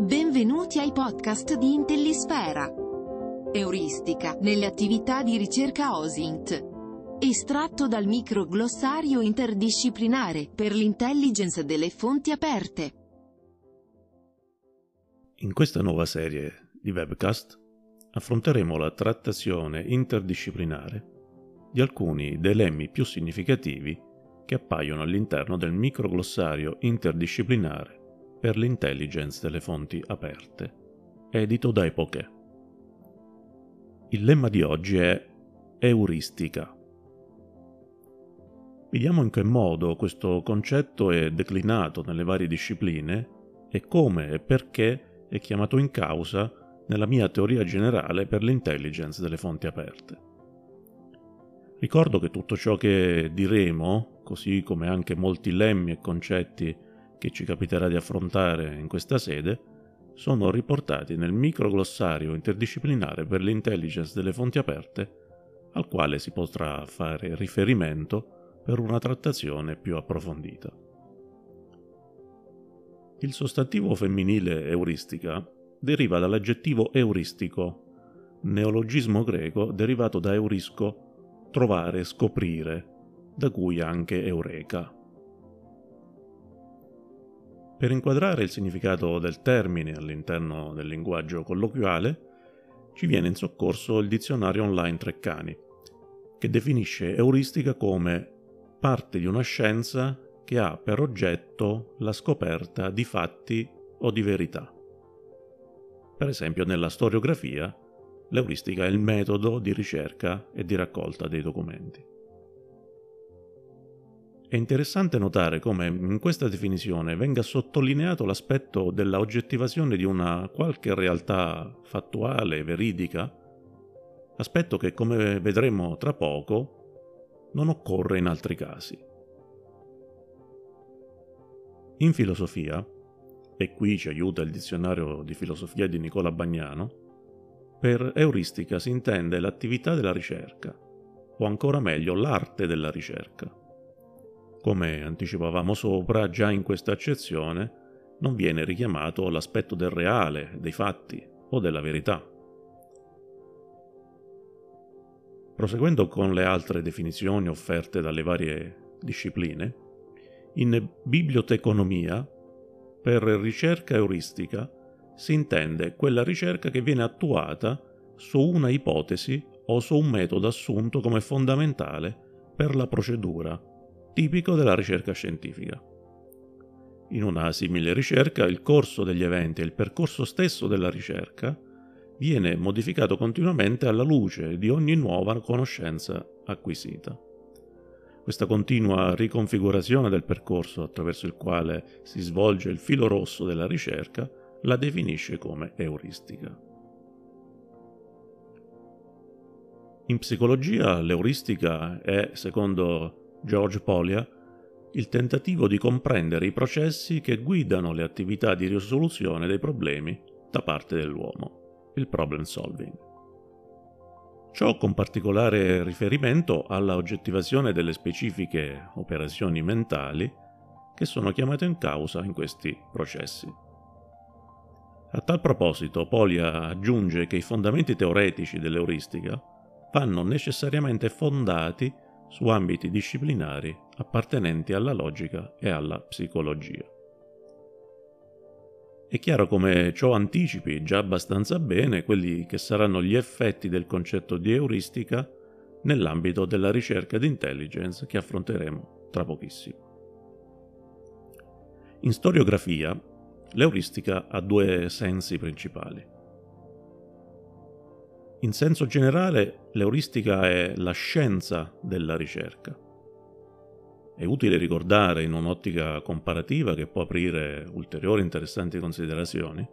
Benvenuti ai podcast di Intellisfera. Euristica, nelle attività di ricerca OSINT. Estratto dal microglossario interdisciplinare per l'intelligence delle fonti aperte. In questa nuova serie di webcast affronteremo la trattazione interdisciplinare di alcuni dei lemmi più significativi che appaiono all'interno del microglossario interdisciplinare per l'intelligence delle fonti aperte, edito da Epoche. Il lemma di oggi è euristica. Vediamo in che modo questo concetto è declinato nelle varie discipline e come e perché è chiamato in causa nella mia teoria generale per l'intelligence delle fonti aperte. Ricordo che tutto ciò che diremo, così come anche molti lemmi e concetti che ci capiterà di affrontare in questa sede sono riportati nel microglossario interdisciplinare per l'intelligence delle fonti aperte, al quale si potrà fare riferimento per una trattazione più approfondita. Il sostantivo femminile euristica deriva dall'aggettivo euristico, neologismo greco derivato da eurisco trovare, scoprire, da cui anche eureka. Per inquadrare il significato del termine all'interno del linguaggio colloquiale, ci viene in soccorso il dizionario online Treccani, che definisce euristica come parte di una scienza che ha per oggetto la scoperta di fatti o di verità. Per esempio, nella storiografia, l'euristica è il metodo di ricerca e di raccolta dei documenti. È interessante notare come in questa definizione venga sottolineato l'aspetto della oggettivazione di una qualche realtà fattuale, veridica, aspetto che, come vedremo tra poco, non occorre in altri casi. In filosofia, e qui ci aiuta il dizionario di filosofia di Nicola Bagnano, per euristica si intende l'attività della ricerca, o ancora meglio l'arte della ricerca come anticipavamo sopra, già in questa accezione non viene richiamato l'aspetto del reale, dei fatti o della verità. Proseguendo con le altre definizioni offerte dalle varie discipline, in biblioteconomia, per ricerca euristica, si intende quella ricerca che viene attuata su una ipotesi o su un metodo assunto come fondamentale per la procedura tipico della ricerca scientifica. In una simile ricerca il corso degli eventi e il percorso stesso della ricerca viene modificato continuamente alla luce di ogni nuova conoscenza acquisita. Questa continua riconfigurazione del percorso attraverso il quale si svolge il filo rosso della ricerca la definisce come euristica. In psicologia l'euristica è, secondo George Polia, il tentativo di comprendere i processi che guidano le attività di risoluzione dei problemi da parte dell'uomo, il problem solving. Ciò con particolare riferimento alla oggettivazione delle specifiche operazioni mentali che sono chiamate in causa in questi processi. A tal proposito, Polia aggiunge che i fondamenti teoretici dell'euristica vanno necessariamente fondati su ambiti disciplinari appartenenti alla logica e alla psicologia. È chiaro come ciò anticipi già abbastanza bene quelli che saranno gli effetti del concetto di euristica nell'ambito della ricerca di intelligence che affronteremo tra pochissimo. In storiografia, l'euristica ha due sensi principali. In senso generale, l'euristica è la scienza della ricerca. È utile ricordare in un'ottica comparativa che può aprire ulteriori interessanti considerazioni,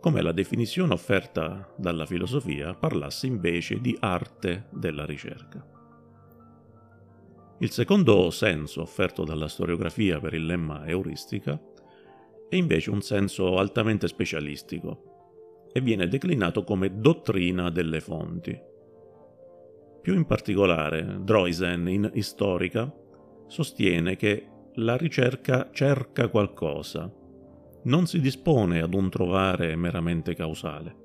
come la definizione offerta dalla filosofia parlasse invece di arte della ricerca. Il secondo senso offerto dalla storiografia per il lemma euristica è invece un senso altamente specialistico, e viene declinato come dottrina delle fonti. Più in particolare, Droysen in Historica sostiene che la ricerca cerca qualcosa non si dispone ad un trovare meramente causale.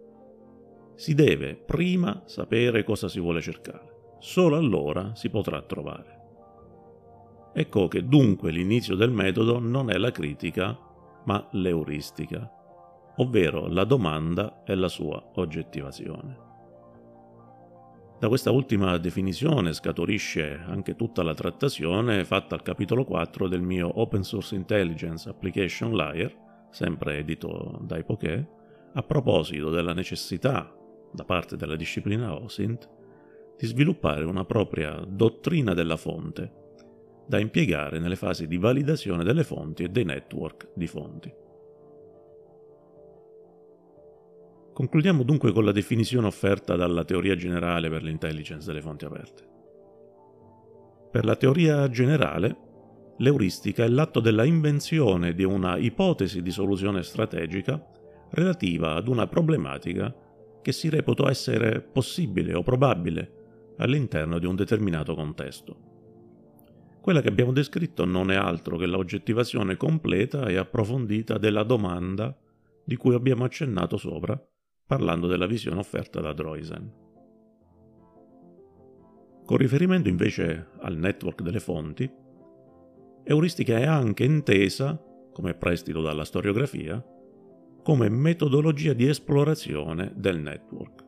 Si deve prima sapere cosa si vuole cercare. Solo allora si potrà trovare. Ecco che dunque l'inizio del metodo non è la critica, ma l'euristica, ovvero la domanda e la sua oggettivazione. Da questa ultima definizione scaturisce anche tutta la trattazione fatta al capitolo 4 del mio Open Source Intelligence Application Layer, sempre edito da Ipoché, a proposito della necessità, da parte della disciplina OSINT, di sviluppare una propria dottrina della fonte, da impiegare nelle fasi di validazione delle fonti e dei network di fonti. Concludiamo dunque con la definizione offerta dalla teoria generale per l'intelligence delle fonti aperte. Per la teoria generale, l'euristica è l'atto della invenzione di una ipotesi di soluzione strategica relativa ad una problematica che si reputa essere possibile o probabile all'interno di un determinato contesto. Quella che abbiamo descritto non è altro che l'oggettivazione completa e approfondita della domanda di cui abbiamo accennato sopra parlando della visione offerta da Droysen. Con riferimento invece al network delle fonti, euristica è anche intesa, come prestito dalla storiografia, come metodologia di esplorazione del network.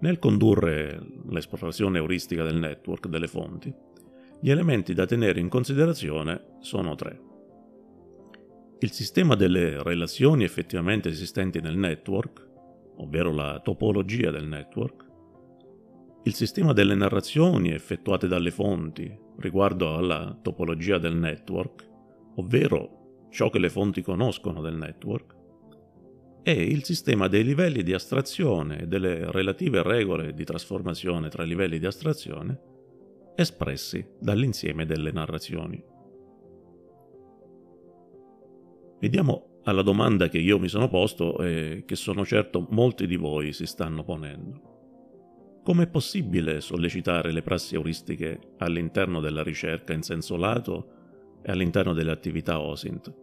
Nel condurre l'esplorazione euristica del network delle fonti, gli elementi da tenere in considerazione sono tre il sistema delle relazioni effettivamente esistenti nel network, ovvero la topologia del network, il sistema delle narrazioni effettuate dalle fonti riguardo alla topologia del network, ovvero ciò che le fonti conoscono del network, e il sistema dei livelli di astrazione e delle relative regole di trasformazione tra livelli di astrazione espressi dall'insieme delle narrazioni. Vediamo alla domanda che io mi sono posto e che sono certo molti di voi si stanno ponendo. Come è possibile sollecitare le prassi euristiche all'interno della ricerca in senso lato e all'interno delle attività OSINT?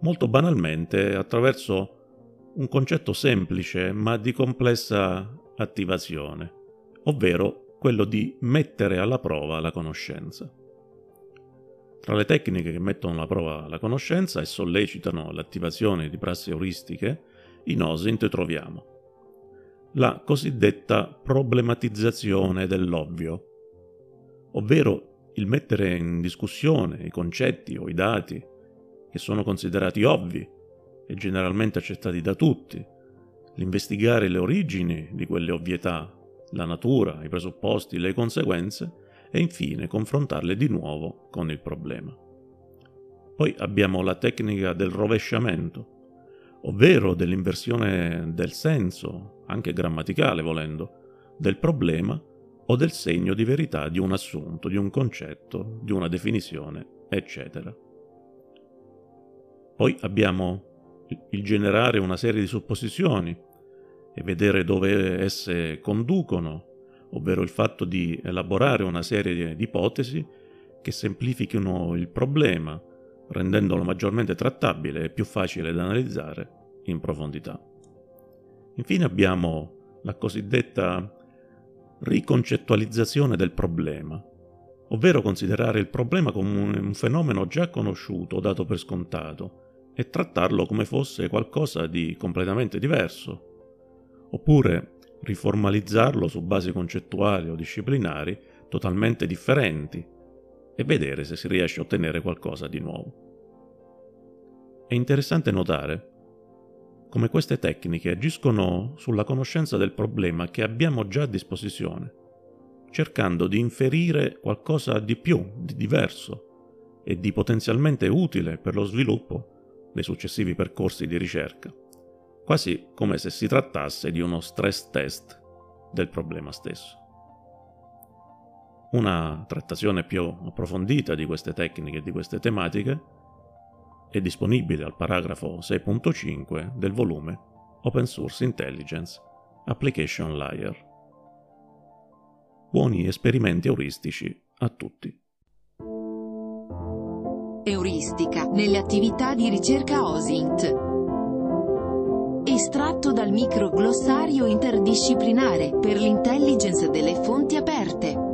Molto banalmente attraverso un concetto semplice ma di complessa attivazione, ovvero quello di mettere alla prova la conoscenza. Tra le tecniche che mettono alla prova la conoscenza e sollecitano l'attivazione di prassi euristiche, in OSINT troviamo. La cosiddetta problematizzazione dell'ovvio, ovvero il mettere in discussione i concetti o i dati che sono considerati ovvi e generalmente accettati da tutti, l'investigare le origini di quelle ovvietà, la natura, i presupposti, le conseguenze, e infine confrontarle di nuovo con il problema. Poi abbiamo la tecnica del rovesciamento, ovvero dell'inversione del senso, anche grammaticale volendo, del problema o del segno di verità di un assunto, di un concetto, di una definizione, eccetera. Poi abbiamo il generare una serie di supposizioni e vedere dove esse conducono ovvero il fatto di elaborare una serie di ipotesi che semplifichino il problema, rendendolo maggiormente trattabile e più facile da analizzare in profondità. Infine abbiamo la cosiddetta riconcettualizzazione del problema, ovvero considerare il problema come un fenomeno già conosciuto dato per scontato e trattarlo come fosse qualcosa di completamente diverso, oppure riformalizzarlo su basi concettuali o disciplinari totalmente differenti e vedere se si riesce a ottenere qualcosa di nuovo. È interessante notare come queste tecniche agiscono sulla conoscenza del problema che abbiamo già a disposizione, cercando di inferire qualcosa di più, di diverso e di potenzialmente utile per lo sviluppo dei successivi percorsi di ricerca quasi come se si trattasse di uno stress test del problema stesso. Una trattazione più approfondita di queste tecniche e di queste tematiche è disponibile al paragrafo 6.5 del volume Open Source Intelligence Application Layer. Buoni esperimenti euristici a tutti. Euristica nelle attività di ricerca OSINT. Estratto dal microglossario interdisciplinare per l'intelligence delle fonti aperte.